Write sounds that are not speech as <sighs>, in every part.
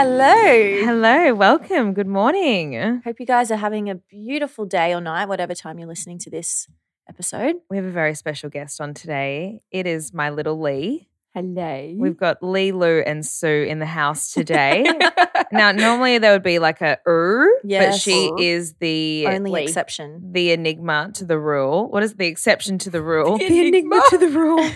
Hello. Hello, welcome. Good morning. Hope you guys are having a beautiful day or night, whatever time you're listening to this episode. We have a very special guest on today. It is my little Lee. Hello. We've got Lee, Lou, and Sue in the house today. <laughs> now, normally there would be like a but Yes. she is the Only Lee. exception. the enigma to the rule. What is the exception to the rule? The <laughs> enigma to the rule.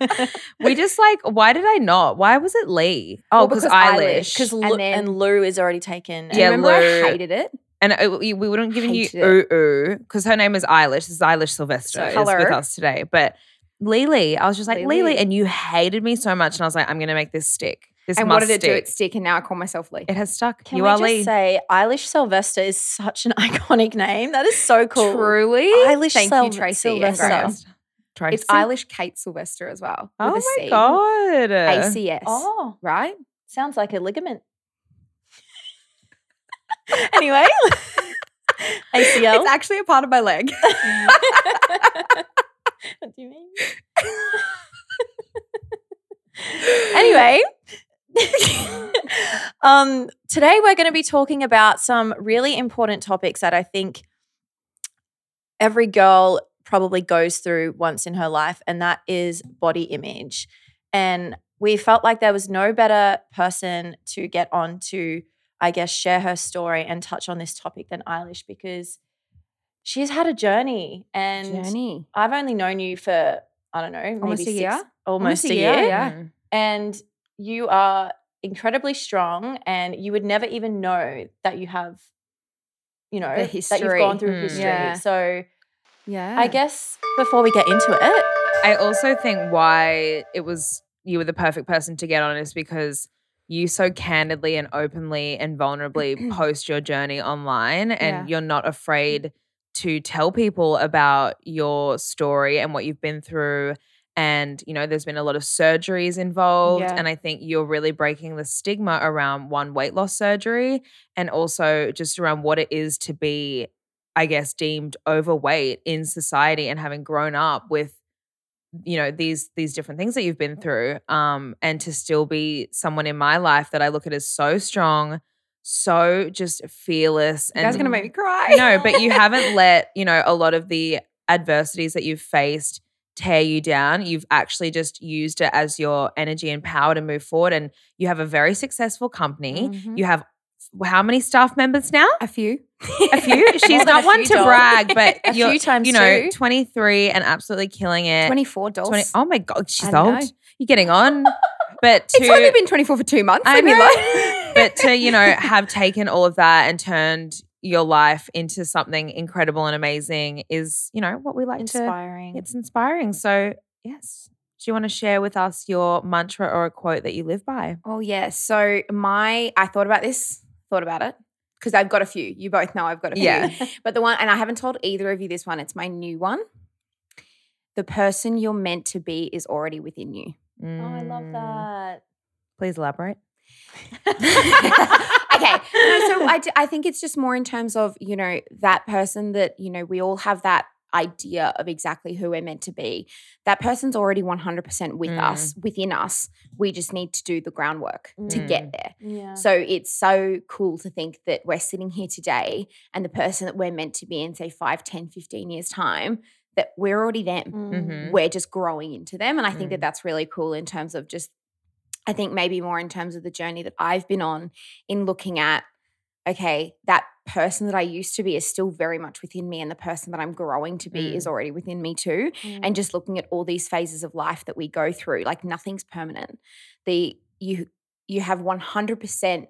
<laughs> we just like, why did I not? Why was it Lee? Oh, Well, because Ailish. Because And Lu- then- and Lou is already taken. Yeah, Remember Lou. I hated it? And uh, we, wouldn't giving you ooh ooh because her name is Ailish. This is Ailish Silvester So- is with us today. But Lily, I was just like Lily. Lily, and you hated me so much, and I was like, I'm gonna make this stick. This and what did it do? It stick, and now I call myself Lee. It has stuck. Can you we are just Lee. say Ailish Silvester is such an <laughs> iconic name? That is so cool. Truly? Ailish Thank you, Tracy. Silvester. Tracy. It's Ailish Kate Silvester as well. Oh my C. god. ACS. Oh, Right? sounds like a ligament. <laughs> anyway, <laughs> ACL. It's actually a part of my leg. <laughs> what do you mean? <laughs> anyway, <laughs> um, today we're going to be talking about some really important topics that I think every girl probably goes through once in her life, and that is body image. And we felt like there was no better person to get on to, I guess, share her story and touch on this topic than Ailish because she's had a journey and Journey. I've only known you for I don't know, maybe Almost a year? almost, a, a year, year, yeah. Mm. and you are incredibly strong, and you would never even know that you have, you know, that you've gone through Mm. history. Yeah. So Yeah. I guess before we get into it, I also think why it was you were the perfect person to get on is because you so candidly and openly and <clears throat> vulnerably post your journey online and Yeah. you're not afraid to tell people about your story and what you've been through and you know there's been a lot of surgeries involved Yeah. and i think you're really breaking the stigma around one weight loss surgery and also just around what it is to be i guess deemed overweight in society and having grown up with you know these these different things that you've been through um and to still be someone in my life that i look at as so strong so just fearless you and guys gonna make me cry. no but you <laughs> haven't let you know a lot of the adversities that you've faced tear you down you've actually just used it as your energy and power to move forward and you have a very successful company Mhm. you have how many staff members now a few. a few <laughs> she's not one to doll. brag but <laughs> A you're few times you know two. 23 and absolutely killing it 24 dolls. 20 oh my god she's old you're getting on but to it's only been 24 for two months. I know. Alone. but to you know have taken all of that and turned your life into something incredible and amazing is you know what we like to inspiring. it's inspiring so yes do you want to share with us your mantra or a quote that you live by Oh yeah. So my I thought about this, thought about it. Because I've got a few. You both know I've got a few. Yeah. <laughs> But the one, and I haven't told either of you this one, it's my new one. The person you're meant to be is already within you. oh, I love Mm, that. please elaborate <laughs> okay. No, so I, d- I think it's just more in terms of, you know, that person that, you know, we all have that idea of exactly who we're meant to be, that person's already 100% with Mm. us, within us. We just need to do the groundwork to Mm. get there. Yeah. So it's so cool to think that we're sitting here today and the person that we're meant to be in, say, 5, 10, 15 years' time, that we're already them. Mhm. We're just growing into them. And I think that Mm. that's really cool in terms of just, I think maybe more in terms of the journey that I've been on in looking at, okay, that person that I used to be is still very much within me, and the person that I'm growing to be Mm. is already within me too and just looking at all these phases of life that we go through like nothing's permanent the you you have 100%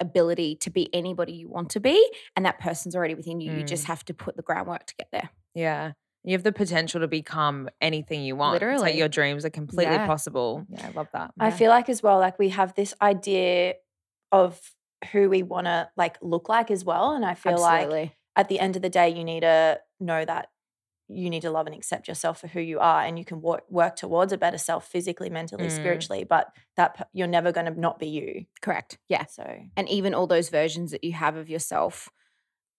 ability to be anybody you want to be and that person's already within you you just Mm. have to put the groundwork to get there Yeah. You have the potential to become anything you want. It's like Literally. your dreams are completely Yeah. possible. Yeah, I love that. I feel like as well, like we have this idea of who we want to like look like as well. And I feel like at the end of the day, you need to know that you need to love and accept yourself for who you are, and you can work work towards a better self physically, mentally, Mm. spiritually. But that p- you're never going to not be you. correct yeah So and even all those versions that you have of yourself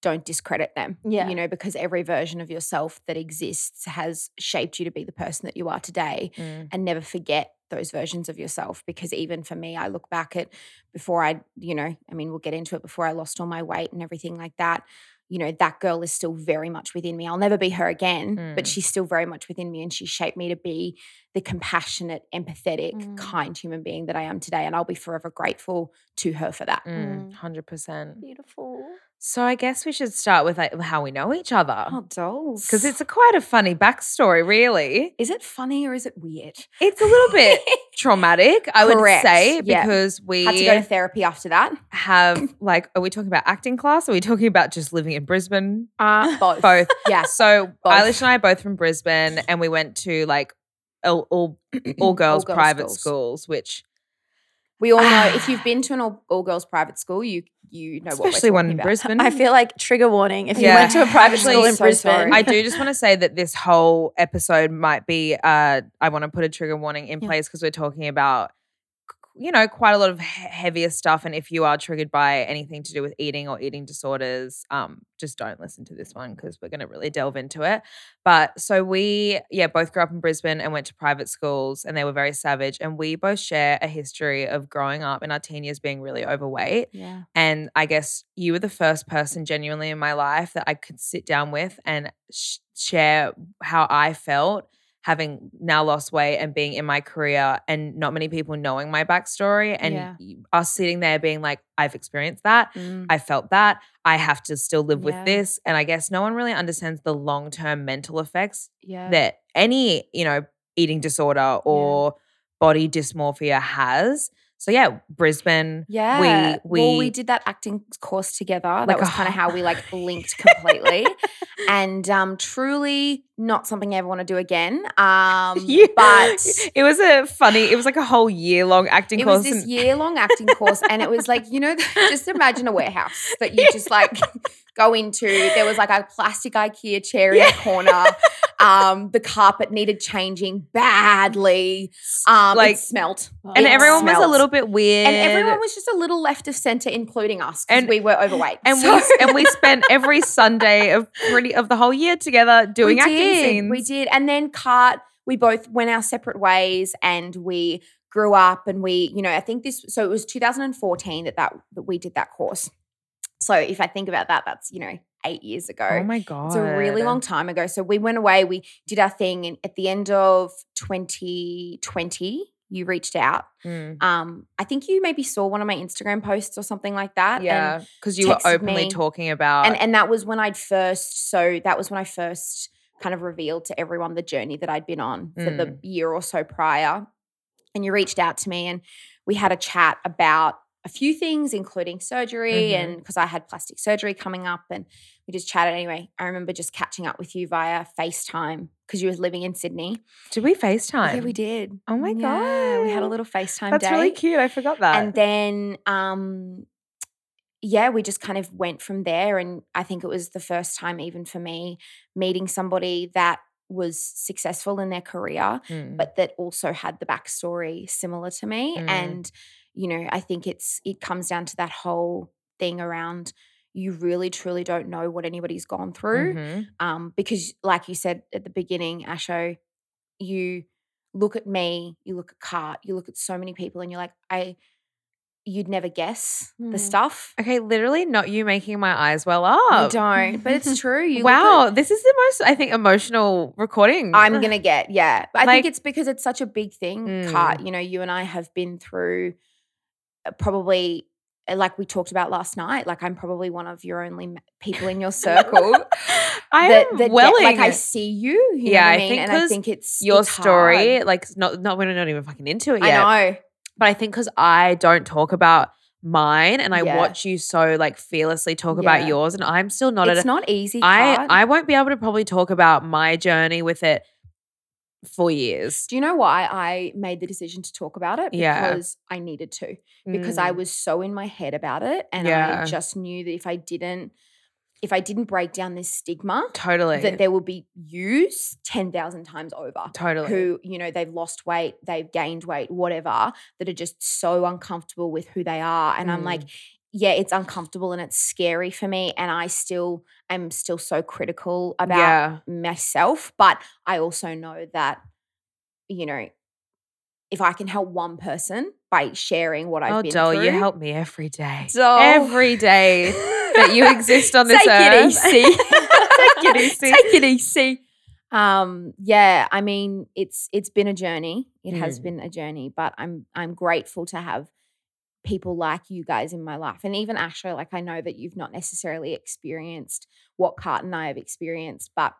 don't discredit them Yeah. you know because every version of yourself that exists has shaped you to be the person that you are today Mm. and never forget those versions of yourself because even for me i look back at before i you know i mean we'll get into it before i lost all my weight and everything like that you know that girl is still very much within me i'll never be her again Mm. but she's still very much within me and she shaped me to be the compassionate empathetic Mm. kind human being that i am today and i'll be forever grateful to her for that Mm. Mm. 100%. beautiful. So I guess we should start with like how we know each other. oh dolls Because it's a quite a funny backstory, really. is it funny or is it weird It's a little bit traumatic, I would Correct, say, yeah. because we had to go to therapy after that have <coughs> like, are we talking about acting class? Are we talking about just living in Brisbane? uh <laughs> both Both. yeah So Both. Ailish and I are both from Brisbane, and we went to like all all, <clears throat> all girls girls private schools. schools, which We all know if you've <sighs> been to an all, all girls private school, you you know especially what one in about. Brisbane. <laughs> I feel like trigger warning if Yeah. you went to a private Actually, school in so Brisbane. sorry. I do just want to say that this whole episode might be uh I want to put a trigger warning in Yeah. place because we're talking about you know quite a lot of heavier stuff and if you are triggered by anything to do with eating or eating disorders um just don't listen to this one because we're going to really delve into it but so we yeah both grew up in Brisbane and went to private schools and they were very savage and we both share a history of growing up in our teen years being really overweight Yeah. and I guess you were the first person genuinely in my life that I could sit down with and sh- share how I felt having now lost weight and being in my career and not many people knowing my backstory and Yeah. us sitting there being like, I've experienced that. Mm. I felt that. I have to still live Yeah. with this. And I guess no one really understands the long term mental effects Yeah. that any, you know, eating disorder or body dysmorphia has. So yeah, Brisbane. Yeah. We well, we we did that acting course together. Like that was kind of how we like linked <laughs> completely. and um truly not something I ever want to do again. <laughs> Um You- but it was a funny, it was like a whole year long acting it course. was this and- <laughs> year long acting course and it was like, you know, <laughs> just imagine a warehouse that you just like go into. There was like a plastic IKEA chair in Yeah. the corner. Um, the carpet needed changing badly. Um, Like- it smelt. and it everyone was a little bit weird. And everyone was just a little left of center, including us, because And- we were overweight. and So- we and we spent every Sunday of pretty of the whole year together doing acting did, scenes. We did. And then Cart, we both went our separate ways and we grew up and we, you know, I think this so it was 2014 that that, that we did that course. So if I think about that, that's, you know, eight years ago. Oh my god, It's a really long time ago. So we went away, we did our thing, and at the end of 2020, you reached out. Mm, Um, I think you maybe saw one of my Instagram posts or something like that. yeah, because you were openly me. talking about and and that was when I'd first so that was when I first kind of revealed to everyone the journey that I'd been on for the Mm. year or so prior. And you reached out to me and we had a chat about a few things, including surgery, Mhm. and because I had plastic surgery coming up, and we just chatted anyway. I remember just catching up with you via FaceTime because you was living in Sydney. did we FaceTime? Yeah, we did. Oh my Yeah, we had a little FaceTime That's day really cute. I forgot that. and then um yeah we just kind of went from there and i think it was the first time even for me meeting somebody that was successful in their career Mm. but that also had the backstory similar to me Mm. and you know i think it's it comes down to that whole thing around you really truly don't know what anybody's gone through. Mhm. Um, because like you said at the beginning, Asho, you look at me, you look at Cart, you look at so many people, and you're like, I, you'd never guess the Mm. stuff. Okay, literally not you making my eyes well You up. don't, but it's <laughs> true. You wow, at- this is the most I think emotional recording. I'm gonna get yeah. I Like- think it's because it's such a big thing. Mm. Cart, you know, you and I have been through uh, probably uh, like we talked about last night. Like I'm probably one of your only people in your circle <laughs> I that, am that get- willing. like I see you. you Yeah, I mean, think and I think it's your it's story, hard. like not not we're not even fucking into it yet. I know. But I think because I don't talk about mine and I Yeah. watch you so like fearlessly talk about yours, and I'm still not it's at a, not easy. I. I won't be able to probably talk about my journey with it for years. Do you know why I made the decision to talk about it? Yeah. Because I needed to. Because I Mm. was so in my head about it. And Yeah. I just knew that if I didn't, if I didn't break down this stigma, totally that there will be yous 10,000 times over. totally Who, you know, they've lost weight, they've gained weight, whatever, that are just so uncomfortable with who they are. And I'm Mm. like, yeah, it's uncomfortable and it's scary for me. And I still am still so critical about yeah. myself. But I also know that, you know, if I can help one person by sharing what I've Oh, been doll, through, you help me every day. Doll. Every day <laughs> that you exist on this Take earth. it easy. <laughs> Take it <laughs> easy. Take it easy. Um, yeah, I mean, it's it's been a journey. It has Mm. been a journey, but I'm I'm grateful to have people like you guys in my life. And even Asher, like I know that you've not necessarily experienced what Cart and I have experienced, but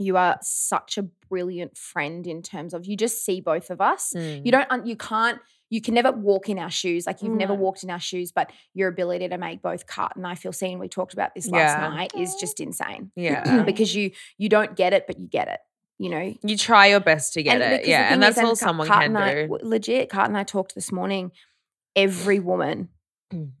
you are such a brilliant friend in terms of you just see both of us. Mm. You don't you can't you can never walk in our shoes. Like you've never walked in our shoes, but your ability to make both Cart and I feel seen. We talked about this last Yeah. night is just insane. Yeah. <clears throat> because you you don't get it, but you get it. You know, You try your best to get And it. Yeah. And that's is, all Ca- someone Cart can I- do. legit, Cart and I talked this morning. Every woman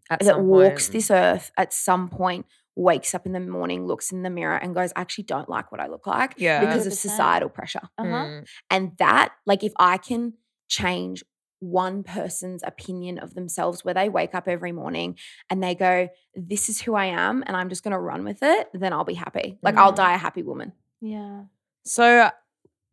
At that walks point. this earth at some point wakes up in the morning, looks in the mirror, and goes, "I actually don't like what I look like Yeah. because of 100%. societal pressure." Uh-huh. Mm. And that, like, if I can change one person's opinion of themselves where they wake up every morning and they go, This is who I am, and I'm just going to run with it, then I'll be happy. Like, I'll Mm. die a happy woman. Yeah. So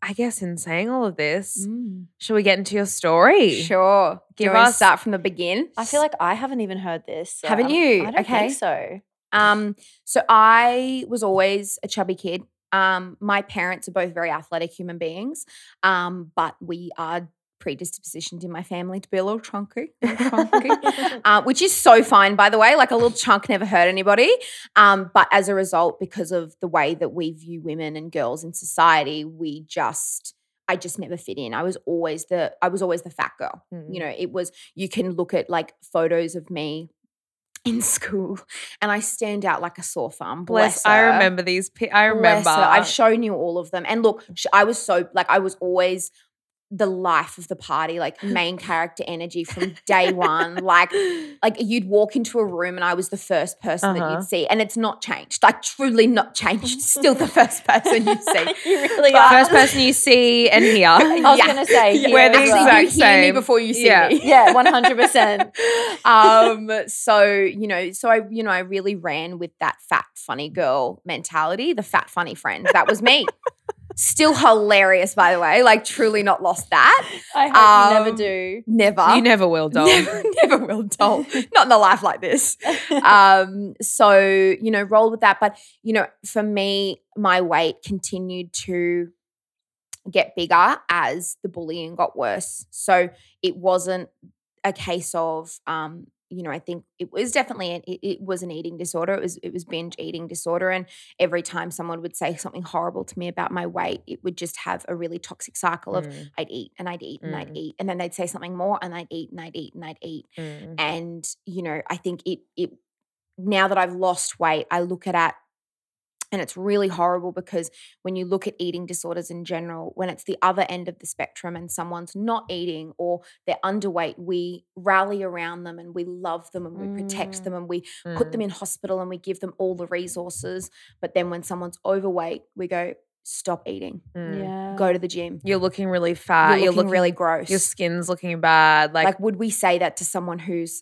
I guess in saying all of this, Mm. shall we get into your story? Sure. Give Give us us- start from the begin. I feel like I haven't even heard this. so Haven't I'm- you? I don't Okay. think so. Um, so I was always a chubby kid. Um, my parents are both very athletic human beings, um, but we are predispositioned in my family to be a little chunky, <laughs> uh, which is so fine, by the way. Like a little chunk never hurt anybody. Um, but as a result, because of the way that we view women and girls in society, we just, I just never fit in. I was always the, I was always the fat girl. Mm. You know, it was. You can look at like photos of me in school, and I stand out like a sore thumb. Bless. Bless, I remember these. I remember. I've shown you all of them. And look, I was so like I was always the life of the party, like <laughs> main character energy from day one. Like, like you'd walk into a room and I was the first person that Uh-huh. you'd see, and it's not changed. Like truly not changed. Still the first person you <laughs> see. you really But- are. First person you see and hear. <laughs> I was Yeah. gonna say Yeah. We're the as Actually, well. you exact hear me before you see Yeah. me. Yeah, one hundred percent. um so you know so i you know i really ran with that fat funny girl mentality the fat funny friend that was me still hilarious by the way. Like truly not lost that. I hope you never Um, do. never. You never will, doll. never, <laughs> never will doll. <laughs> Not in a life like this. <laughs> Um so you know roll with that. But you know for me my weight continued to get bigger as the bullying got worse. So it wasn't a case of um you know i think it was definitely an, it, it was an eating disorder it was it was binge eating disorder and every time someone would say something horrible to me about my weight it would just have a really toxic cycle of Mm, i'd eat and i'd eat and i'd Mm. eat and then they'd say something more and i'd eat and i'd eat and i'd eat mm. and you know i think it it now that i've lost weight i look at it and it's really horrible because when you look at eating disorders in general when it's the other end of the spectrum and someone's not eating or they're underweight we rally around them and we love them and we protect Mm. them and we put them Mm. in hospital and we give them all the resources but then when someone's overweight we go stop eating Mm. Yeah. go to the gym You're looking really fat. you're You're looking looking really gross Your skin's looking bad. Like, like, would we say that to someone who's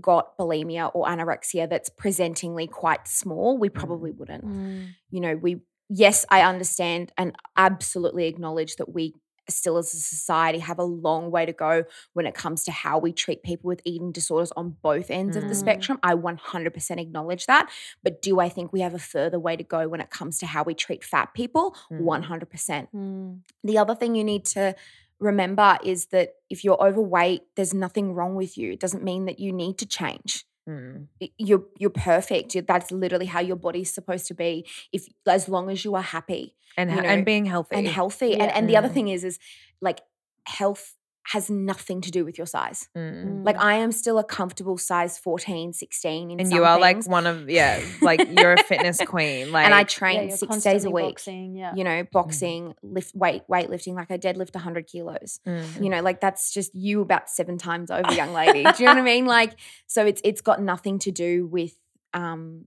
got bulimia or anorexia that's presentingly quite small, we Mm. probably wouldn't. Mm. You know, we, yes, I understand and absolutely acknowledge that we still as a society have a long way to go when it comes to how we treat people with eating disorders on both ends of the Mm. spectrum. I 100% acknowledge that. But do I think we have a further way to go when it comes to how we treat fat people? Mm. 100%. Mm. The other thing you need to remember is that if you're overweight, there's nothing wrong with you. It doesn't mean that you need to change. Mm. You're you're perfect. That's literally how your body's supposed to be. If as long as you are happy And You know, and being healthy. and healthy. And Yeah. and the other Mm. thing is is like health has nothing to do with your size. Mm. Like I am still a comfortable size 14, 16 in And some you are like one of yeah, <laughs> like you're a fitness queen. Like and I train you're six days a week. boxing, yeah. You know, boxing, lift weight, weightlifting. Like I deadlift 100 kilos. Mm. you know like that's just you about seven times over young lady do you know what i mean <laughs> like so it's it's got nothing to do with um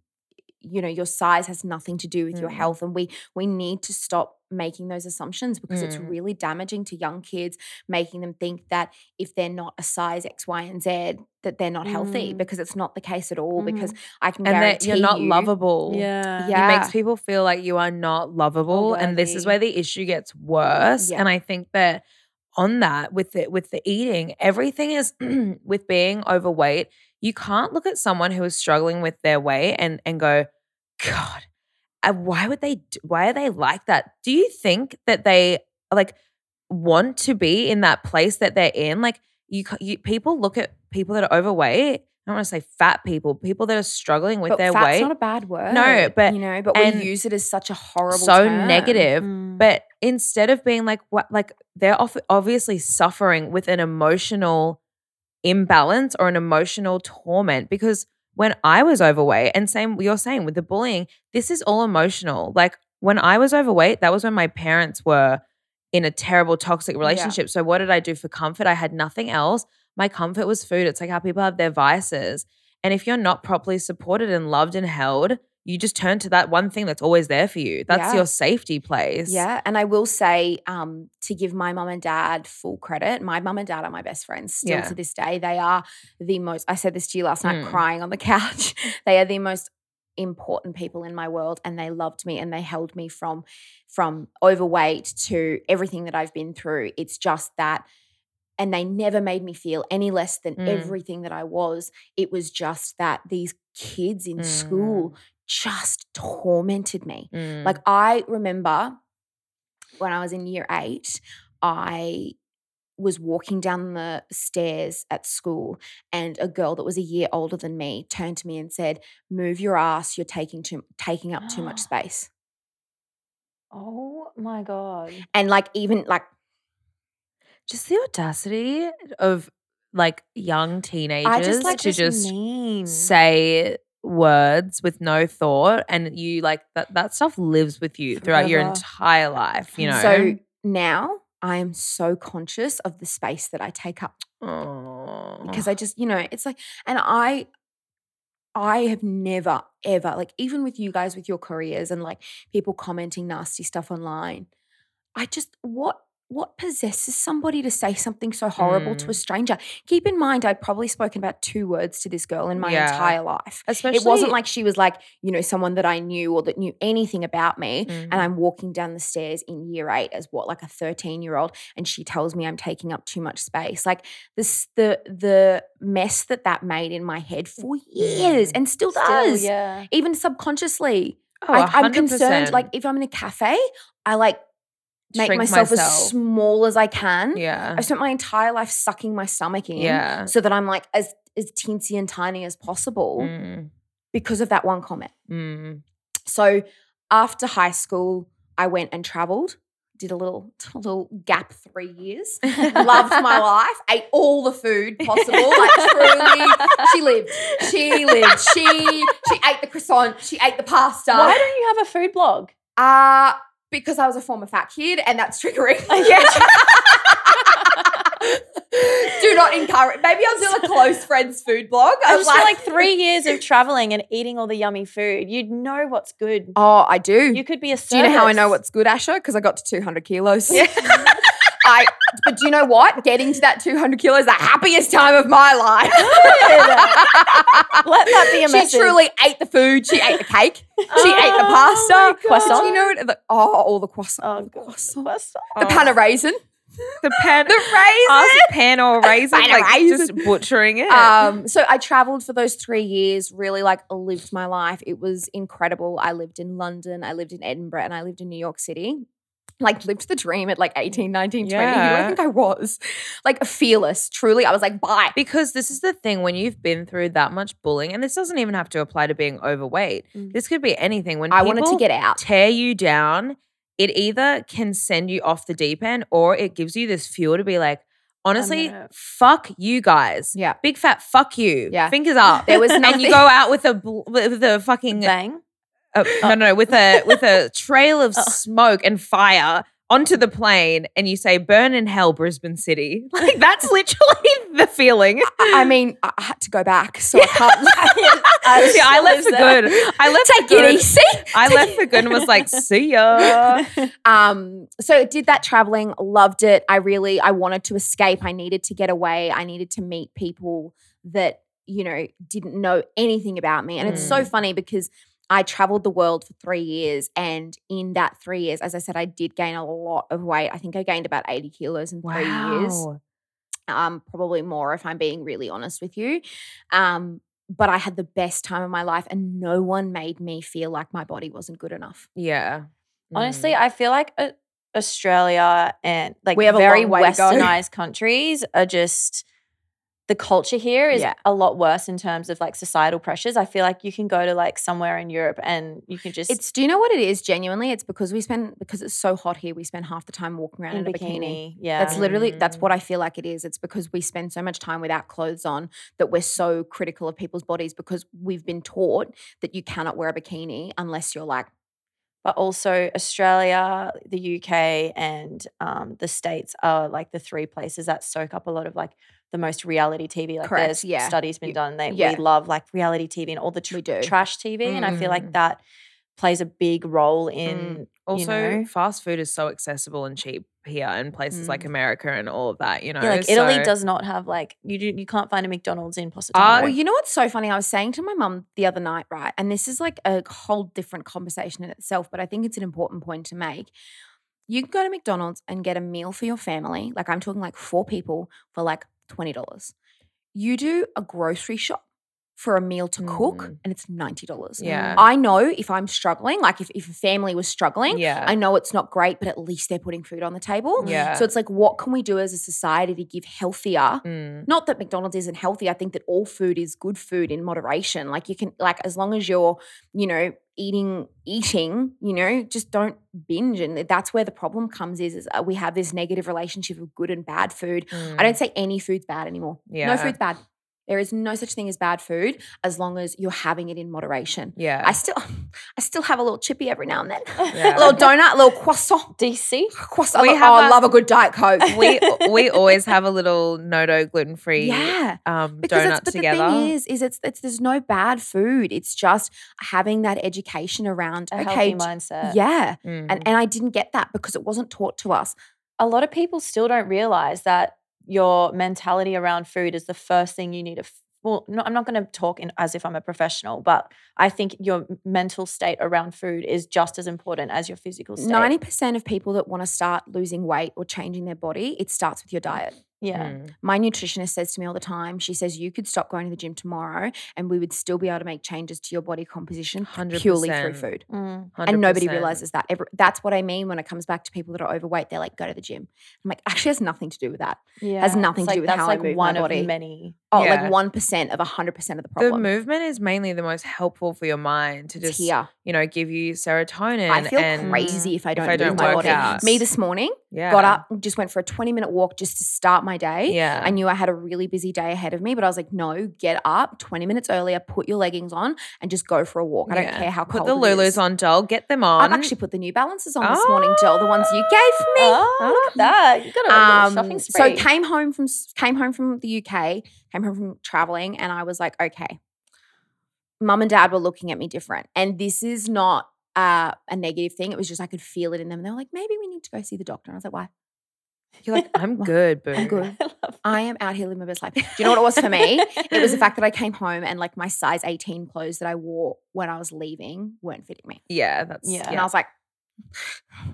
you know your size has nothing to do with your Mm. health and we we need to stop making those assumptions because it's Mm. really damaging to young kids making them think that if they're not a size x y and z that they're not healthy Mm. because it's not the case at all because i can and that guarantee you're not you, lovable. yeah. Yeah. It makes people feel like you are not lovable. And this is where the issue gets worse. Yeah. And I think that on that, with the with the eating, everything is <clears throat> with being overweight, you can't look at someone who is struggling with their weight and and go, God, why would they why are they like that? Do you think that they like want to be in that place that they're in? Like you, you people look at people that are overweight. I don't want to say fat people, people that are struggling with but their fat's weight. not a bad word No, but- you know but we use it as such a horrible so term. negative. Mm. But instead of being like what like they're obviously suffering with an emotional imbalance or an emotional torment because when I was overweight and same you're saying with the bullying, this is all emotional. Like when I was overweight, that was when my parents were in a terrible toxic relationship. So what did I do for comfort? I had nothing else. My comfort was food. It's like how people have their vices. And if you're not properly supported and loved and held, you just turn to that one thing that's always there for you. That's Yeah. your safety place. Yeah, and I will say um, to give my mum and dad full credit, my mum and dad are my best friends still Yeah. to this day. They are the most. I said this to you last night, Mm. crying on the <laughs> couch. they are the most important people in my world, and they loved me and they held me from from overweight to everything that I've been through. It's just that. And they never made me feel any less than Mm. everything that I was. It was just that these kids in school just tormented me. Mm. Like I remember when I was in year eight, I was walking down the stairs at school and a girl that was a year older than me turned to me and said, Move your ass, you're taking too taking up too much <gasps> space. oh my god. And like even like just the audacity of like young teenagers I just like to just mean. say words with no thought and you like that that stuff lives with you throughout your entire life you know so now I am so conscious of the space that I take up Aw. because I just, you know, it's like, and I, I have never ever like even with you guys with your careers and like people commenting nasty stuff online. I just what what possesses somebody to say something so horrible to a Mm. stranger? Keep in mind, I'd probably spoken about two words to this girl in my Yeah. entire life. especially it wasn't like she was like, you know, someone that I knew or that knew anything about me. Mhm. And I'm walking down the stairs in year eight as what, like a 13 year old, and she tells me I'm taking up too much space. Like this, the the mess that that made in my head for years Mm. and still Still, does, yeah. even subconsciously. oh, I, I'm concerned. Like if I'm in a cafe, I like make myself, myself. as small as I can. yeah I've spent my entire life sucking my stomach in, yeah so that I'm like as as teensy and tiny as possible Mm, because of that one comment. mm. So after high school, I went and traveled, did a little a <laughs> little gap three years. Loved my <laughs> life, ate all the food possible. Like truly, she lived. She lived. She she ate the croissant. She ate the pasta. Why don't you have a food blog? Uh because I was a former fat kid, and that's triggering. <laughs> Yeah. do not encourage. Maybe I'll do a close friends food blog. I just feel like three years of traveling and eating all the yummy food, you'd know what's good. Oh, I do. You could be a Do you know how I know what's good, Asha? Because I got to 200 kilos. Yeah. <laughs> I, but do you know what? Getting to that 200 kilos is the happiest time of my life. Let that be a message. she truly ate the food. She ate the cake. She ate the Oh pasta. Croissant. Do you know what? The, oh, all the croissant. Oh, the God. croissant. Croissant. The pan of raisin. the pan, The raisin. pan or raisin, Pan like raisin. just butchering it. Um, so I traveled for those three years, really like lived my life. It was incredible. I lived in London, I lived in Edinburgh, and I lived in New York City. Like lived the dream at like 18, 19, 20. Who do I think I was? Like fearless. Truly. I was like, bye. Because this is the thing when you've been through that much bullying, and this doesn't even have to apply to being overweight. Mm. This could be anything. When I wanted to get out. tear you down, it either can send you off the deep end or it gives you this fuel to be like, honestly, fuck you guys. Yeah. Big fat fuck you. Yeah. Fingers up. There was and you go out with a with a fucking Bang. Uh, no no no, with a <laughs> with a trail of Oh. smoke and fire onto the plane and you say burn in hell Brisbane City. <laughs> Like that's <laughs> literally the feeling. I mean, I I had to go back, so I can't. I See, I left for there. good. I left Take for good. it easy. I left for good and was like, see ya. Um, so did that traveling, loved it. I really I wanted to escape. I needed to get away. I needed to meet people that, you know, didn't know anything about me. And it's so Mm. funny because I traveled the world for three years. And in that three years, as I said, I did gain a lot of weight. I think I gained about 80 kilos in three years. Um, probably more if I'm being really honest with you. Um, but I had the best time of my life, and no one made me feel like my body wasn't good enough. Yeah. Honestly, Mm. I feel like uh, Australia and like We have very long way to go. westernized countries are just the culture here is Yeah. a lot worse in terms of like societal pressures. I feel like you can go to like somewhere in Europe and you can just It's do you know what it is? Genuinely, it's because we spend because it's so hot here. We spend half the time walking around in, in a bikini. bikini. Yeah. That's literally that's Mm. what I feel like it is. It's because we spend so much time without clothes on that we're so critical of people's bodies because we've been taught that you cannot wear a bikini unless you're like but also Australia, the UK, and um, the States are like the three places that soak up a lot of like the most reality TV. Like Correct, there's yeah. studies been You- done. They yeah. we love like reality TV and all the tr- trash TV, and I feel like Mm. that plays a big role in Also, know? fast food is so accessible and cheap here in places like Mm. America and all of that, you know. Yeah, like Italy does not have like you do, you can't find a McDonald's in Ah, Positano. Well, you know what's so funny? I was saying to my mum the other night, right? And this is like a whole different conversation in itself, but I think it's an important point to make. You can go to McDonald's and get a meal for your family. Like I'm talking like four people for like $20. You do a grocery shop for a meal to cook Mm. and it's $90. Yeah. I know if I'm struggling, like if, if a family was struggling, yeah. I know it's not great, but at least they're putting food on the table. yeah. So it's like, what can we do as a society to give healthier Mm. not that McDonald's isn't healthy. I think that all food is good food in moderation. Like you can like as long as you're, you know, eating eating, you know, just don't binge. And that's where the problem comes is, is uh, we have this negative relationship of good and bad food. I Mm. don't say any food's bad anymore. Yeah. No food's bad. There is no such thing as bad food as long as you're having it in moderation. Yeah. I still <laughs> I still have a little chippy every now and then. Yeah. <laughs> a little donut, a little croissant. <laughs> DC. Croissant. We oh, have I a- love a good Diet Coke. we we always have a little no dough gluten free yeah. um because donut but together. the thing is, is it's, it's there's no bad food. It's just having that education around. A okay, healthy mindset. yeah, Mm. and and I didn't get that because it wasn't taught to us. a lot of people still don't realize that your mentality around food is the first thing you need to. F- well, no, I'm not going to talk in, as if I'm a professional, but I think your mental state around food is just as important as your physical state. Ninety percent of people that want to start losing weight or changing their body, it starts with your diet. Yeah. Mm. My nutritionist says to me all the time. She says you could stop going to the gym tomorrow, and we would still be able to make changes to your body composition purely through 100%. food. Mm. And nobody realizes that. Every, that's what I mean when it comes back to people that are overweight. They're like, go to the gym. I'm like, actually, has nothing to do with that. Yeah. Has nothing It's to do with how I like move my one body. of many. Oh, Yeah. like one percent of hundred percent of the problem. The movement is mainly the most helpful for your mind to just you know give you serotonin. I feel crazy if I don't, I move don't my work body. out. Me this morning, Yeah. got up, just went for a 20 minute walk just to start my day. Yeah. I knew I had a really busy day ahead of me, but I was like, no, get up 20 minutes earlier, put your leggings on, and just go for a walk. I don't Yeah. care how Put cold the Lulus on, doll. Get them on. I've actually put the New Balances on this morning, doll. the ones you gave me. Oh, look at that! You got a little shopping Um, so spree. came home from came home from the UK, came home from traveling, and I was like, okay, mum and dad were looking at me different, and this is not uh, a negative thing. It was just I could feel it in them. And they were like, maybe we need to go see the doctor. And I was like, why? You're like, I'm <laughs> good, boo. I'm good. <laughs> I I am out here living my best life. Do you know what it was for me? It was the <laughs> fact that I came home and like my size 18 clothes that I wore when I was leaving weren't fitting me. Yeah, that's Yeah. And I was like,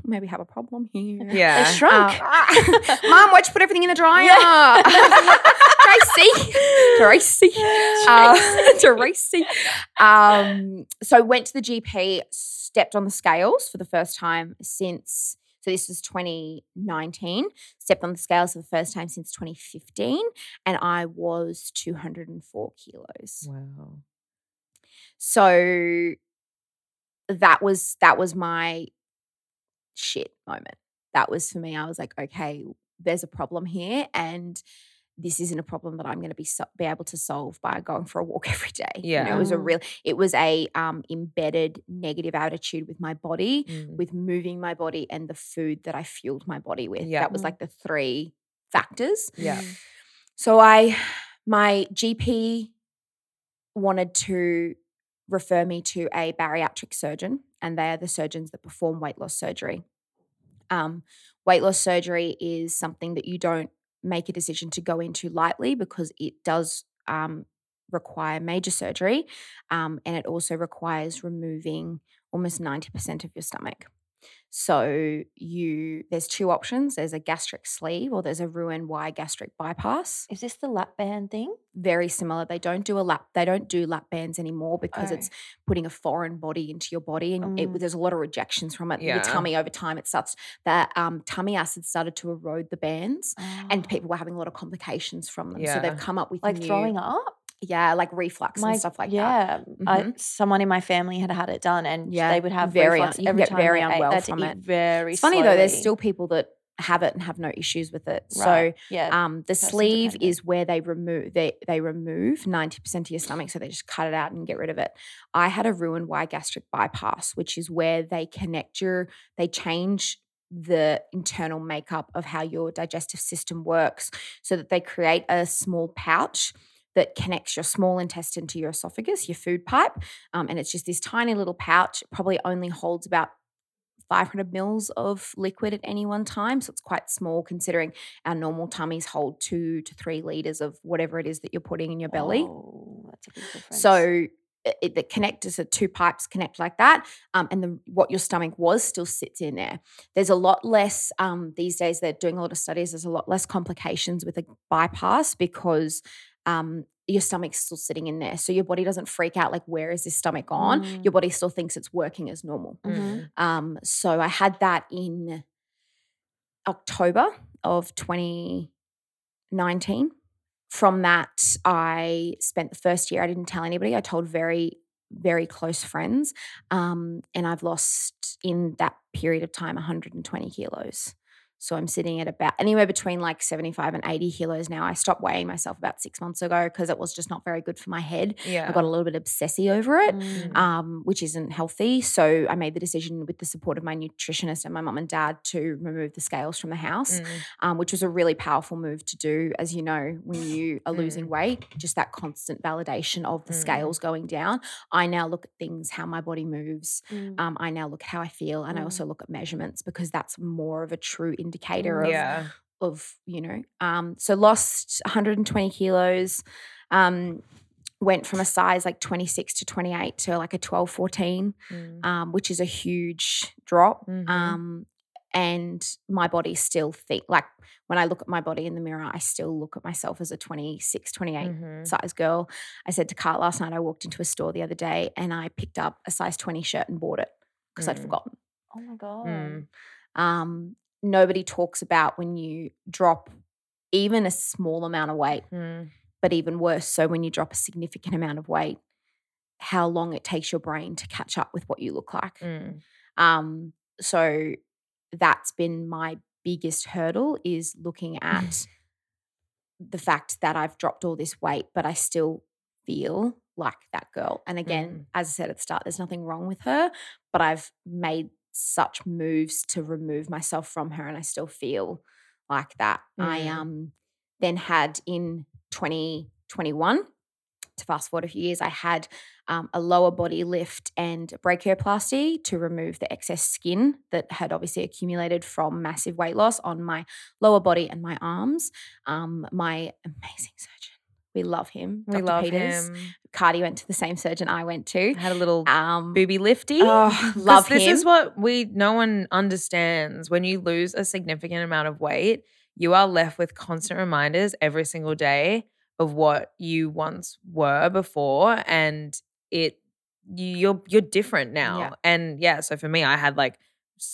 maybe have a problem here. Yeah. They shrunk. Uh, Mom, why'd you put everything in the dryer? Tracy. Tracy. Uh, Tracy. Um, so went to the GP, stepped on the scales for the first time since, so this was 2019, stepped on the scales for the first time since 2015, and I was 204 kilos. wow. So that was that was my shit moment. That was for me. I was like, okay, there's a problem here, and this isn't a problem that I'm going to be so- be able to solve by going for a walk <laughs> every day. You know, it was a real. It was a um, embedded negative attitude with my body, Mm. with moving my body, and the food that I fueled my body with. Yeah. That was Mm. like the three factors. Yeah. So I, my GP wanted to refer me to a bariatric surgeon, and they are the surgeons that perform weight loss surgery. Um, weight loss surgery is something that you don't make a decision to go into lightly because it does um, require major surgery, um, and it also requires removing almost ninety percent of your stomach. So you there's two options. There's a gastric sleeve or there's a Roux Y gastric bypass. Is this the lap band thing? Very similar. They don't do a lap. They don't do lap bands anymore because Oh. it's putting a foreign body into your body, and it, Mm. there's a lot of rejections from it. Yeah. Your tummy over time, it starts that um, tummy acid started to erode the bands, and Oh. people were having a lot of complications from them. So they've come up with like new, throwing up. Yeah, like reflux My- and stuff like that. yeah, I, Mhm. someone in my family had had it done, and Yeah, they would have very un- reflux you every get time very ate. unwell They from it. Very. It's funny though. There's still people that have it and have no issues with it. So yeah. Um, the sleeve dependent. is where they remove they they remove ninety percent of your stomach, so they just cut it out and get rid of it. I had a Roux-en-Y gastric bypass, which is where they connect your they change the internal makeup of how your digestive system works, so that they create a small pouch that connects your small intestine to your esophagus, your food pipe, um, and it's just this tiny little pouch. It probably only holds about 500 mils of liquid at any one time. So it's quite small considering our normal tummies hold two to three liters of whatever it is that you're putting in your belly. Oh, that's a big difference. So it, the connectors so two pipes connect like that, um, and the what your stomach was still sits in there. There's a lot less um, these days. They're doing a lot of studies. There's a lot less complications with a bypass because um, your stomach's still sitting in there, so your body doesn't freak out like where is this stomach gone. Mm. Your body still thinks it's working as normal. Mhm. Um, so I had that in October of 2019. From that, I spent the first year, I didn't tell anybody. I told very, very close friends. Um, and I've lost in that period of time 120 kilos. So I'm sitting at about anywhere between like 75 and 80 kilos now. I stopped weighing myself about six months ago because it was just not very good for my head. Yeah. I got a little bit obsessy over it Mm. um, which isn't healthy. So I made the decision with the support of my nutritionist and my mum and dad to remove the scales from the house, Mm. um, which was a really powerful move to do. As you know, when you are losing Mm. weight, just that constant validation of the Mm. scales going down. I now look at things, how my body moves. Mm. Um, I now look at how I feel, and I also look at measurements because that's more of a true indicator of Yeah. of you know um so lost 120 kilos um went from a size like 26 to 28 to like a 12 14 Mm. um which is a huge drop Mhm. um and my body still think like when i look at my body in the mirror i still look at myself as a 26 28 Mhm. size girl i said to Cart last night i walked into a store the other day and i picked up a size 20 shirt and bought it because i'd Mm. forgotten Oh my god. Mm. um, nobody talks about when you drop even a small amount of weight, Mm. but even worse, so when you drop a significant amount of weight, how long it takes your brain to catch up with what you look like. Mm. Um, so that's been my biggest hurdle is looking at <laughs> the fact that I've dropped all this weight, but I still feel like that girl. And again, Mm. as I said at the start, there's nothing wrong with her, but I've made such moves to remove myself from her and I still feel like that. I Mm. um then had in 2021 to fast forward a few years, I had um, a lower body lift and brachioplasty to remove the excess skin that had obviously accumulated from massive weight loss on my lower body and my arms. Um, my amazing surgeon, we love him. We Dr. love Peters. him. Cardi went to the same surgeon I went to. Had a little Um, booby lifty. oh, <laughs> love this him. is what we no one understands. When you lose a significant amount of weight, you are left with constant reminders every single day of what you once were before, and it you, you're you're different now. Yeah. And yeah, so for me, I had like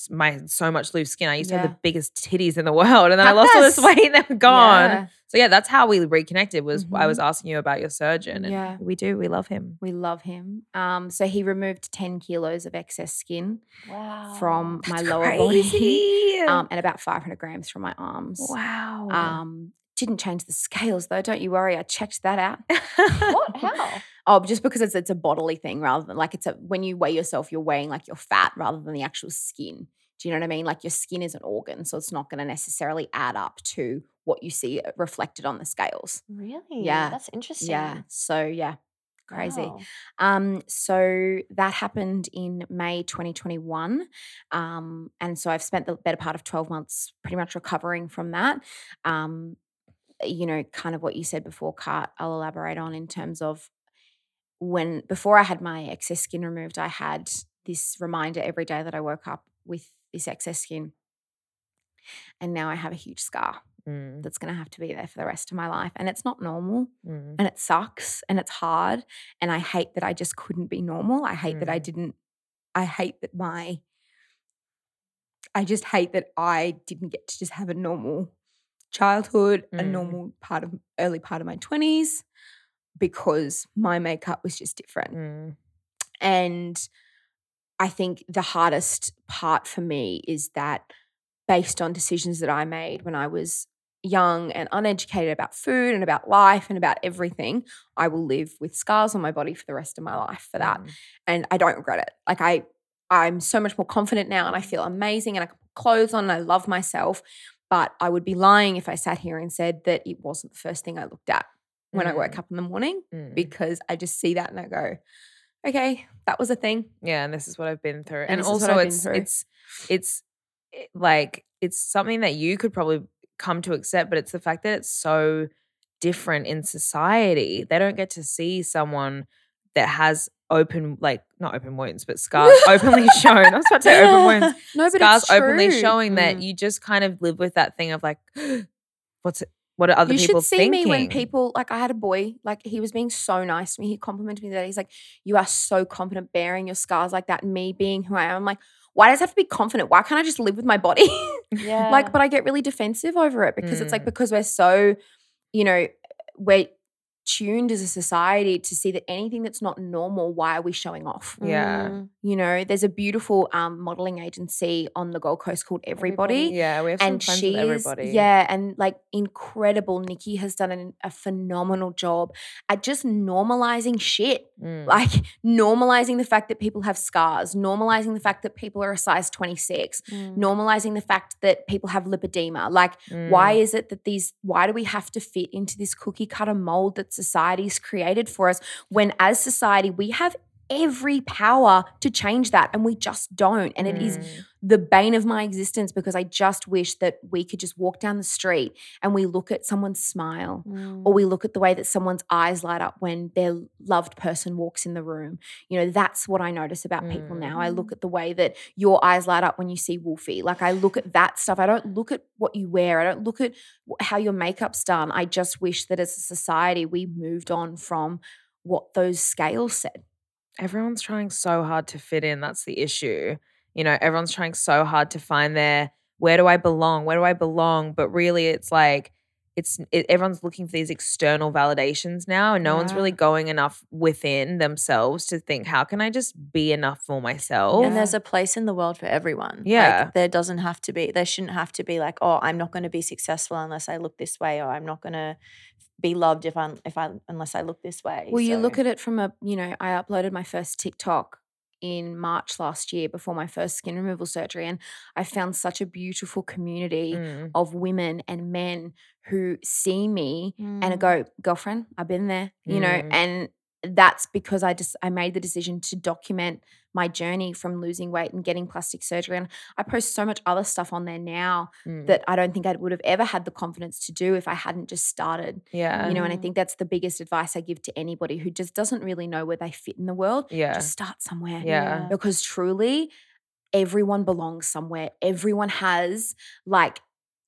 my so much loose skin. I used to have the biggest titties in the <laughs> world, and then I lost all this weight, and they're gone. Yeah. So yeah, that's how we reconnected. Was I Mhm. was asking you about your surgeon, and Yeah. we do. We love him. We love him. Um, so he removed 10 kilos of excess skin Wow. from my That's lower <laughs> body um, and about 500 grams from my arms. wow. Um, didn't change the scales though. Don't you worry. I checked that out. What? <laughs> How? Oh, just because it's it's a bodily thing rather than like it's a when you weigh yourself, you're weighing like your fat rather than the actual skin. Do you know what I mean? Like your skin is an organ, so it's not going to necessarily add up to what you see uh, reflected on the scales. Really? Yeah. That's interesting. Yeah. So yeah, crazy. Wow. Um, so that happened in May 2021. Um, and so I've spent the better part of 12 months pretty much recovering from that. Um, you know, kind of what you said before, Cart, I'll elaborate on in terms of when before I had my excess skin removed, I had this reminder every day that I woke up with this excess skin. And now I have a huge scar Mm, that's going to have to be there for the rest of my life. And it's not normal mm, and it sucks and it's hard and i hate that i just couldn't be normal i hate that i Mm. didn't i hate that my i just hate that i didn't get to just have a normal childhood a Mm. normal part of early part of my 20s because my makeup was just different mm, and I think the hardest part for me is that based on decisions that I made when I was young and uneducated about food and about life and about everything, I will live with scars on my body for the rest of my life for that. mm. And I don't regret it. Like I I'm so much more confident now and I feel amazing and I can put clothes on and I love myself. But I would be lying if I sat here and said that it wasn't the first thing I looked at when I woke Mm. up in the morning Mm. because I just see that and I go, okay, that was a thing. yeah and this is what i've been through And and, this is what also it's through. it's it's it- like it's something that you could probably come to accept but it's the fact that it's so different in society they don't get to see someone that has open like not open wounds but scars openly <laughs> shown i was about to say open wounds <laughs> no, but scars openly showing that Mm. you just kind of live with that thing of like <gasps> what's it what are other you people should see thinking me when people like I had a boy like he was being so nice to me. He complimented me that he's like, "You are so confident bearing your scars like that." And me being who I am, I'm like, why does it have to be confident? Why can't I just live with my body? <laughs> Yeah. like, but I get really defensive over it because it's like Mm. because we're so, you know, we're tuned as a society to see that anything that's not normal, why are we showing off? yeah Mm. You know, there's a beautiful um, modeling agency on the Gold Coast called Everybody yeah we have some and friends she with everybody yeah and like incredible nikki has done an, a phenomenal job at just normalizing shit Mm. like normalizing the fact that people have scars normalizing the fact that people are a size 26 Mm. normalizing the fact that people have lipedema like why Mm. is it that these why do we have to fit into this cookie cutter mold society's created for us when as society we have every power to change that and we just don't and it is Mm. The bane of my existence because I just wish that we could just walk down the street and we look at someone's smile Mm. or we look at the way that someone's eyes light up when their loved person walks in the room. You know, that's what I notice about people now. I look at the way that your eyes light up when you see Wolfie. Like I look at that stuff. I don't look at what you wear. I don't look at how your makeup's done. I just wish that as a society we moved on from what those scales said. everyone's trying so hard to fit in. That's the issue. You know, everyone's trying so hard to find their where do I belong? Where do I belong? But really, it's like it's it, everyone's looking for these external validations now, and no one's really going enough within themselves to think, how can I just be enough for myself? And there's a place in the world for everyone. Yeah. Like, there doesn't have to be, there shouldn't have to be like, oh, I'm not going to be successful unless I look this way, or I'm not going to be loved if I if I unless I look this way. Well, you look at it from a, you know, I uploaded my first TikTok in March last year before my first skin removal surgery, and I found such a beautiful community Mm. of women and men who see me Mm. and go, girlfriend, I've been there, you know, Mm. and that's because I just I made the decision to document my journey from losing weight and getting plastic surgery. And I post so much other stuff on there now Mm. that I don't think I would have ever had the confidence to do if I hadn't just started. yeah. You know, and I Mm. think that's the biggest advice I give to anybody who just doesn't really know where they fit in the world. yeah. Just start somewhere. Yeah. Because truly, everyone belongs somewhere. Everyone has like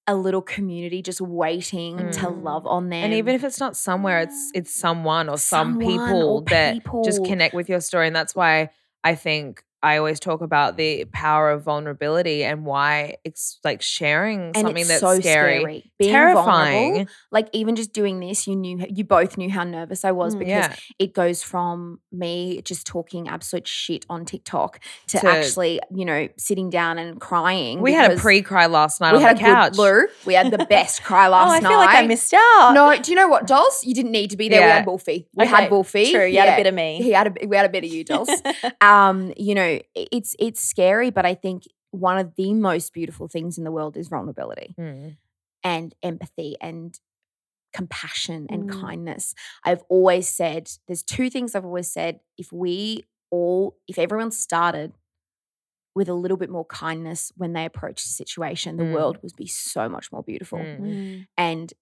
a little community just waiting to Mm. love on them. And even if it's not somewhere, it's it's someone or some people or that just connect with your story. And that's why I think I always talk about the power of vulnerability and why it's like sharing and something that's so scary, Being terrifying. vulnerable, like even just doing this, you knew you both knew how nervous I was Mm, because Yeah. it goes from me just talking absolute shit on TikTok to, To- actually, you know, sitting down and crying. We had a pre-cry last night we on had the a couch. good Lou. We had the <laughs> best cry last oh, I night. feel like I missed out. No, do you know what, Dolls? You didn't need to be there. We had Wolfie. We Okay, had Wolfie. True, you had a bit of me. He had a we had a bit of you, Dolls. <laughs> um, you know, i- it's it's scary, but I think one of the most beautiful things in the world is vulnerability Mm. and empathy and compassion and Mm. kindness. I've always said there's two things I've always said. If we all, if everyone started with a little bit more kindness when they approach a situation, the Mm. world would be so much more beautiful. Mm. Mm. And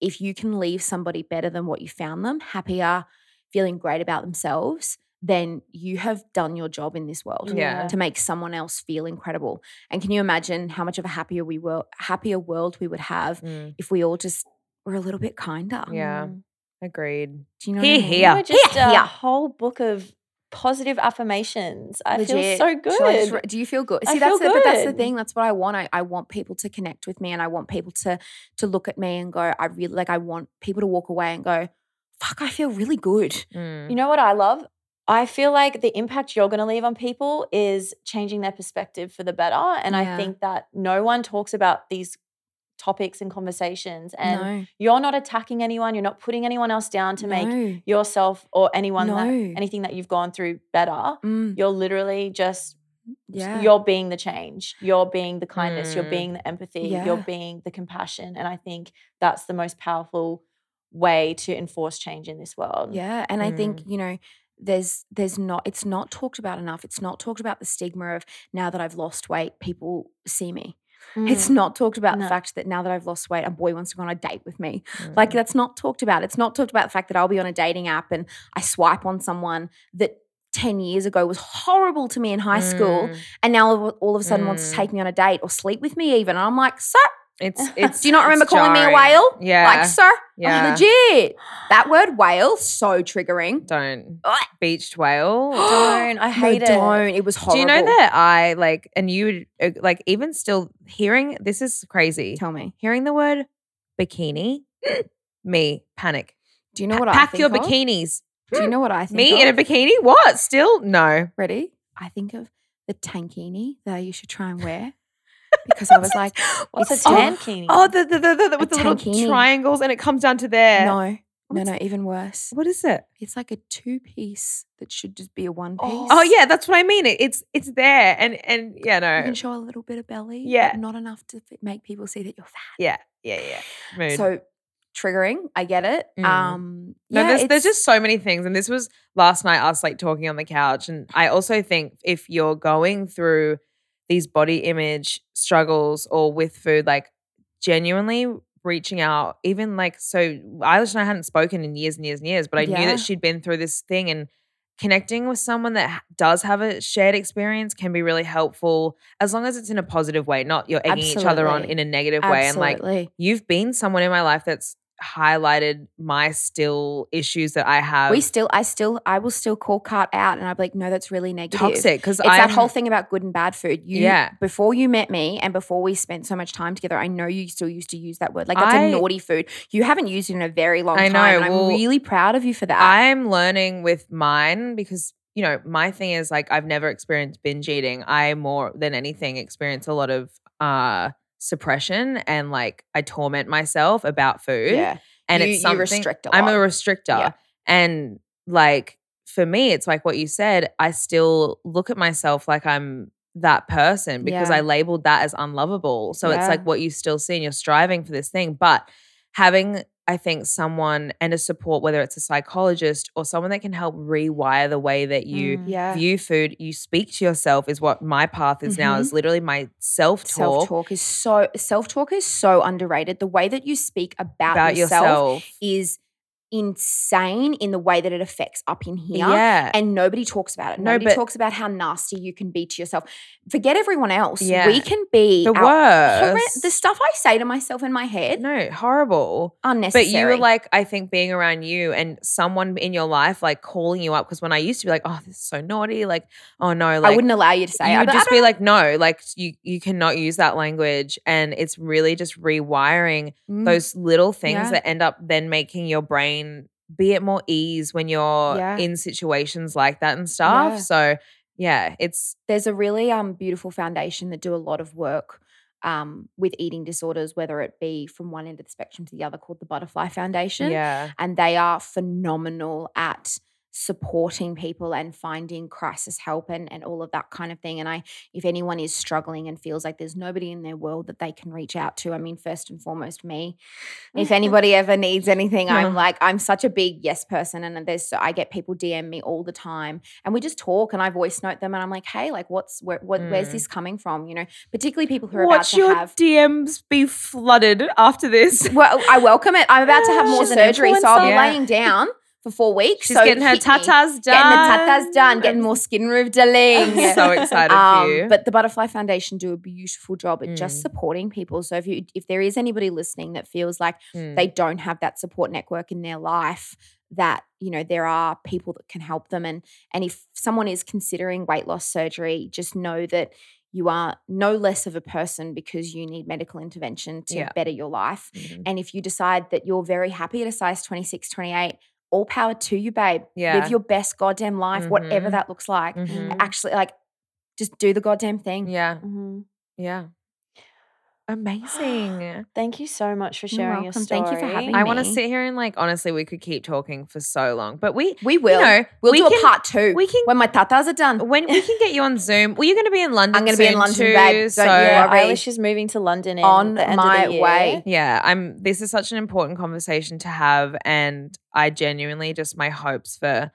if you can leave somebody better than what you found them, happier, feeling great about themselves, then you have done your job in this world Yeah. to make someone else feel incredible. And can you imagine how much of a happier we were happier world we would have Mm. if we all just were a little bit kinder? Yeah. Mm. Agreed. Do you know Hear, what I mean? hear. You were just Here, a here. whole book of positive affirmations. I feel Legit. so Shall I just good. do you feel good? I See, that's feel the, but that's the thing. That's what I want. I, I want people to connect with me, and I want people to to look at me and go, I really like. I want people to walk away and go, "Fuck, I feel really good." Mm. You know what I love? I feel like the impact you're going to leave on people is changing their perspective for the better. And I think that no one talks about these topics and conversations. And no, you're not attacking anyone, you're not putting anyone else down to make yourself or anyone that anything that you've gone through better. Mm, You're literally just yeah, you're being the change. You're being the kindness, you're Mm. being the empathy, Yeah. you're being the compassion. And I think that's the most powerful way to enforce change in this world. yeah. And I think Mm. you know, there's there's not. It's not talked about enough. It's not talked about the stigma of now that I've lost weight, people see me. It's Mm. not talked about No. the fact that now that I've lost weight, a boy wants to go on a date with me. Like Mm. that's not talked about. It's not talked about the fact that I'll be on a dating app and I swipe on someone that 10 years ago was horrible to me in high school Mm. and now all of- a sudden wants to Mm. take me on a date or sleep with me even. And I'm like, sir, It's <laughs> it's. do you not remember calling me a whale? Yeah. Like, sir, Yeah. legit. That word whale, so triggering. don't Ugh. beached whale. <gasps> Don't. I hate no, it. Don't. It was horrible. Do you know that I like, and you uh, like, even still hearing this is crazy. Tell me. Hearing the word bikini, <gasps> me panic. Do you know what I Pack your of? bikinis. Do you know what I <gasps> think Me in a bikini? What? Still no. Ready? I think of the tankini that you should try and wear because I was like, What's a <gasps> tankini? Oh, the the the, the, the with the little tankini. triangles, and it comes down to there. no, no, no, even worse. What is it? It's like a two piece that should just be a one piece. Oh. Oh yeah, that's what I mean. It, it's it's there, and and yeah, no. You can show a little bit of belly, Yeah. but not enough to f- make people see that you're fat. yeah, yeah, yeah. Mood. So triggering, I get it. Mm. Um, No, yeah, there's, there's just so many things. And this was last night, us like talking on the couch. And I also think if you're going through these body image struggles or with food, like genuinely reaching out, even like, so Ailish and I hadn't spoken in years and years and years, but I knew that she'd been through this thing and connecting with someone that does have a shared experience can be really helpful as long as it's in a positive way, not you're egging each other on in a negative way. And like, you've been someone in my life that's highlighted my still issues that I have. we still, I still, I will still call cart out, and I'm like, no, that's really negative. toxic because It's that whole thing about good and bad food. You, Yeah. Before you met me and before we spent so much time together, I know you still used to use that word. Like that's I- a naughty food. You haven't used it in a very long time. I time. know, and well, I'm really proud of you for that. I'm learning with mine because you know my thing is like I've never experienced binge eating. I more than anything experience a lot of uh suppression and like I torment myself about food. yeah. and You- it's you something a I'm a restrictor, Yeah. and like for me, it's like what you said. I still look at myself like I'm that person because Yeah. I labeled that as unlovable. So it's like what you still see and you're striving for this thing. But having, I think, someone and a support, whether it's a psychologist or someone that can help rewire the way that you Mm. Yeah. view food, you speak to yourself is what my path is now, Mhm. is literally my self talk. Self talk talk is so self talk is so underrated. The way that you speak about, about yourself, yourself. is insane in the way that it affects up in here. Yeah. And nobody talks about it. No, Nobody but- talks about how nasty you can be to yourself. Forget everyone else. Yeah. We can be the our worst. the stuff I say to myself in my head, no, horrible. unnecessary. But you were like, I think being around you and someone in your life, like calling you up. Because when I used to be like, oh, this is so naughty. Like, oh no, like I wouldn't allow you to say. you it. would just be like, no, like you you cannot use that language. And it's really just rewiring Mm. those little things Yeah. that end up then making your brain be at more ease when you're Yeah. in situations like that and stuff. Yeah. So yeah, it's there's a really um beautiful foundation that do a lot of work um with eating disorders, whether it be from one end of the spectrum to the other, called the Butterfly Foundation. yeah. and they are phenomenal at supporting people and finding crisis help and, and all of that kind of thing and i if anyone is struggling and feels like there's nobody in their world that they can reach out to i mean first and foremost me if anybody ever needs anything i'm like i'm such a big yes person and there's i get people dm me all the time and we just talk and i voice note them and i'm like hey like what's where, what, where's Mm. this coming from you know particularly people who are Watch about to your have DMs be flooded after this. well, I welcome it. I'm about to have <gasps> more She's surgery, so I'll be. Yeah. laying down for four weeks. She's so getting her hit me. tatas done. Getting the tatas done, getting more skin remodeling. I'm so excited for you. But the Butterfly Foundation do a beautiful job at just Mm. supporting people. So if you if there is anybody listening that feels like Mm. they don't have that support network in their life, that you know there are people that can help them. And and if someone is considering weight loss surgery, just know that you are no less of a person because you need medical intervention to Yeah. better your life. Mhm. And if you decide that you're very happy at a size 26, 28, all power to you, babe. Yeah. Live your best goddamn life, whatever Mhm. that looks like. Mhm. Actually, like, just do the goddamn thing. Yeah. Mhm. Yeah. Amazing. <gasps> Thank you so much for sharing your welcome. story. Thank you for having me. I want to sit here and like honestly, we could keep talking for so long, but we We will. know, we'll we do can- a part two we can- when my tatas are done. when we can get you on Zoom. Well, you're going to be in <laughs> London. I'm gonna be in soon London, too, babe. Don't So you Yeah, worry. Ailish is moving to London in On the end my of the year. way. yeah, I'm. This is such an important conversation to have, and I genuinely just my hopes for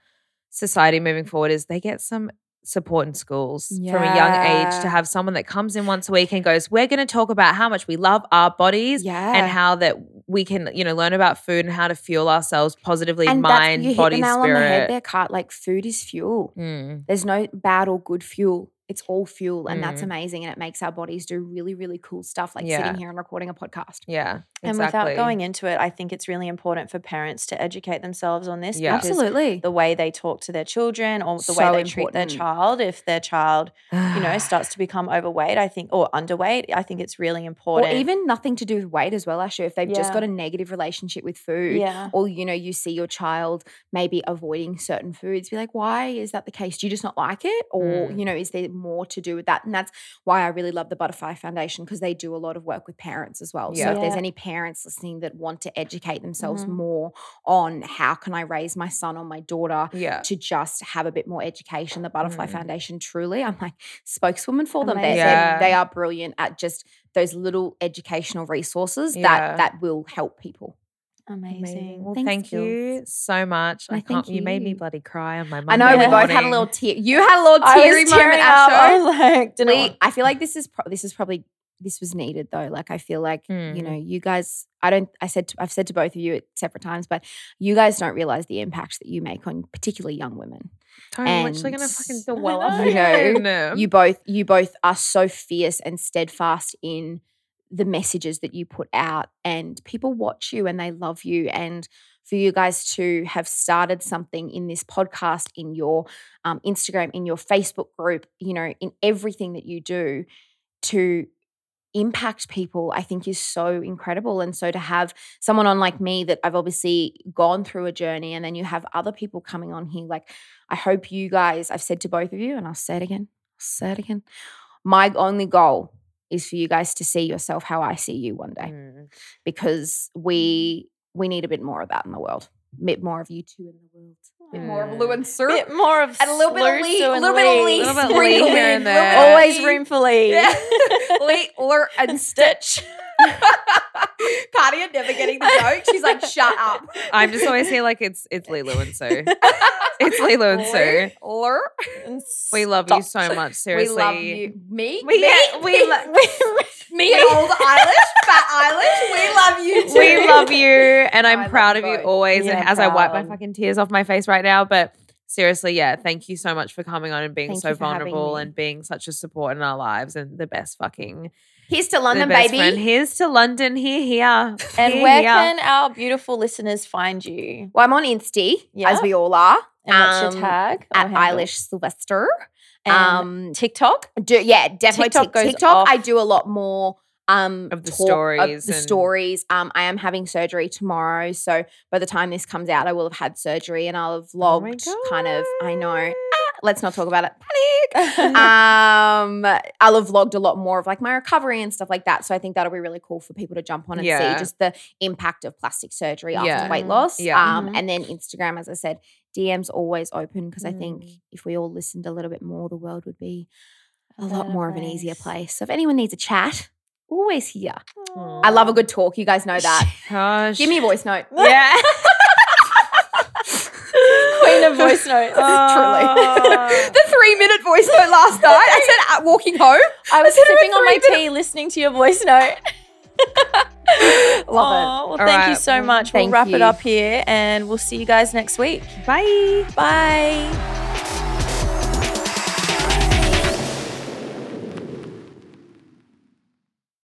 society moving forward is they get some support in schools from a young age to have someone that comes in once a week and goes, "We're going to talk about how much we love our bodies." Yeah. And how that we can, you know, learn about food and how to fuel ourselves positively, and mind, you body, hit the nail spirit. on the head there, Kat. Like, food is fuel. Mm, There's no bad or good fuel. It's all fuel, and that's Mm. amazing. And it makes our bodies do really, really cool stuff, like Yeah. sitting here and recording a podcast. yeah, And exactly. without going into it, I think it's really important for parents to educate themselves on this. Yeah. Absolutely. The way they talk to their children or the So way they treat their child, if their child, you know, <sighs> starts to become overweight, I think, or underweight, I think it's really or important. even nothing to do with weight as well, Asher. If they've just got a negative relationship with food, yeah. or you know, you see your child maybe avoiding certain foods, be like, why is that the case? Do you just not like it? Or, Mm. you know, is there more to do with that? And that's why I really love the Butterfly Foundation because they do a lot of work with parents as well. Yeah. So if there's any parents listening that want to educate themselves Mhm. more on how can I raise my son or my daughter yeah. to just have a bit more education. The Butterfly Mm. Foundation, truly, I'm like spokeswoman for them. They're, Amazing. they're- Yeah. they are brilliant at just those little educational resources Yeah. that that will help people. Amazing. Well, Thanks, thank you Jules. so much. No, I can't. thank You. made me bloody cry on my. I know we both had a little tear. You had a little I was teary moment, up. I was like, didn't We- I feel like this is pro- this is probably this was needed though. Like I feel like you Mm. know you guys. I don't. I said to, I've said to both of you at separate times, but you guys don't realize the impact that you make on particularly young women. I'm literally gonna fucking dwell up. You know, <laughs> again. you both you both are so fierce and steadfast in the messages that you put out and people watch you and they love you and for you guys to have started something in this podcast in your um, instagram in your facebook group you know in everything that you do to impact people i think is so incredible and so to have someone on like me that i've obviously gone through a journey and then you have other people coming on here like i hope you guys i've said to both of you and i'll say it again I'll say it again my only goal is for you guys to see yourself how i see you one day Mm. because we we need a bit more of that in the world a bit more of you two in the world bit more of Lou and Sue. bit more of And a little bit of Lee- and little bit of Lee. Lee Little bit of sprinkle Lee here and there. Always room for Lee. Yeah. <laughs> Lee, Lur, and Stitch. <laughs> <laughs> Cardia never getting the joke. She's like, shut up. I'm just always here like it's it's Lilo and Sue. <laughs> It's Lilo and Sue. Lur. We love you so much. Seriously. We love you. Me? We- me? yeah, we lo- <laughs> me and old Ailish, fat Ailish. We love you too. we love you, and I I'm love proud you of you both. always. Yeah, and as I wipe my fucking tears off my face right now, but seriously, yeah, thank you so much for coming on and being Thank so you vulnerable and being such a support in our lives and the best fucking Here's to London, best baby. friend. Here's to London. Here, here. And Here, where here. can our beautiful listeners find you? Well, I'm on Insta, Yeah. as we all are. And what's Um, your tag? At handle? Ailish Silvester. And Um, TikTok? do, yeah, definitely TikTok Tik- goes TikTok. I do a lot more um Of the talk stories the and- stories. Um, I am having surgery tomorrow, so by the time this comes out, I will have had surgery and I'll have Oh kind of, I know. God. Let's not talk about it. Panic. um, I'll have vlogged a lot more of like my recovery and stuff like that. So I think that'll be really cool for people to jump on and Yeah. see just the impact of plastic surgery after Yeah. weight loss. Yeah. Um, Mhm. and then Instagram, as I said, DMs always open because I think Mm. if we all listened a little bit more, the world would be a lot better more of an easier place. place. So if anyone needs a chat, always here. I love a good talk. You guys know that. Gosh. Give me a voice note. Yeah. <laughs> <laughs> Of voice notes. <laughs> Truly. Ah. <laughs> the three minute voice note last night. I said walking home. I was it sipping on my three tea listening to your voice note. <laughs> Love Aw, Well, thank you so much. Thank we'll wrap it up here and we'll see you guys next week. Bye. Bye.